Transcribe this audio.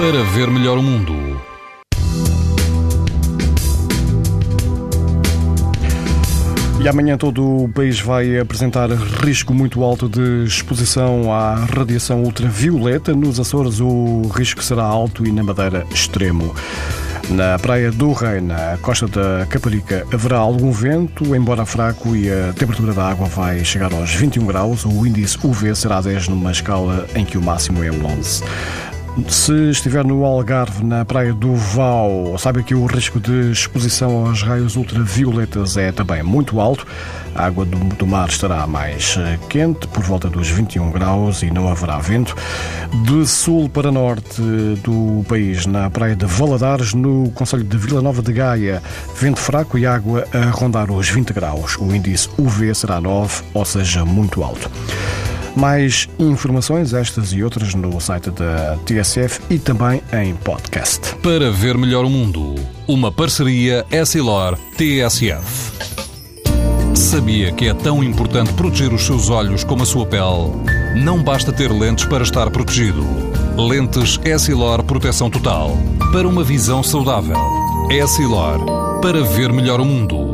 para ver melhor o mundo. E amanhã todo o país vai apresentar risco muito alto de exposição à radiação ultravioleta. Nos Açores o risco será alto e na Madeira extremo. Na praia do Rei, na costa da Caparica, haverá algum vento, embora fraco, e a temperatura da água vai chegar aos 21 graus. O índice UV será 10 numa escala em que o máximo é 11. Se estiver no Algarve, na praia do Val, sabe que o risco de exposição aos raios ultravioletas é também muito alto. A água do, do, mar estará mais eh, quente, por volta dos 21 graus, e não haverá vento. De sul para norte do país, na praia de Valadares, no Conselho de Vila Nova de Gaia, vento fraco e água a rondar os 20 graus. O índice UV será 9, ou seja, muito alto. Mais informações, estas e outras, no site da TSF e também em podcast. Para ver melhor o mundo, uma parceria Essilor-TSF. Sabia que é tão importante proteger os seus olhos como a sua pele? Não basta ter lentes para estar protegido. Lentes Essilor Proteção Total. Para uma visão saudável. Essilor. Para ver melhor o mundo.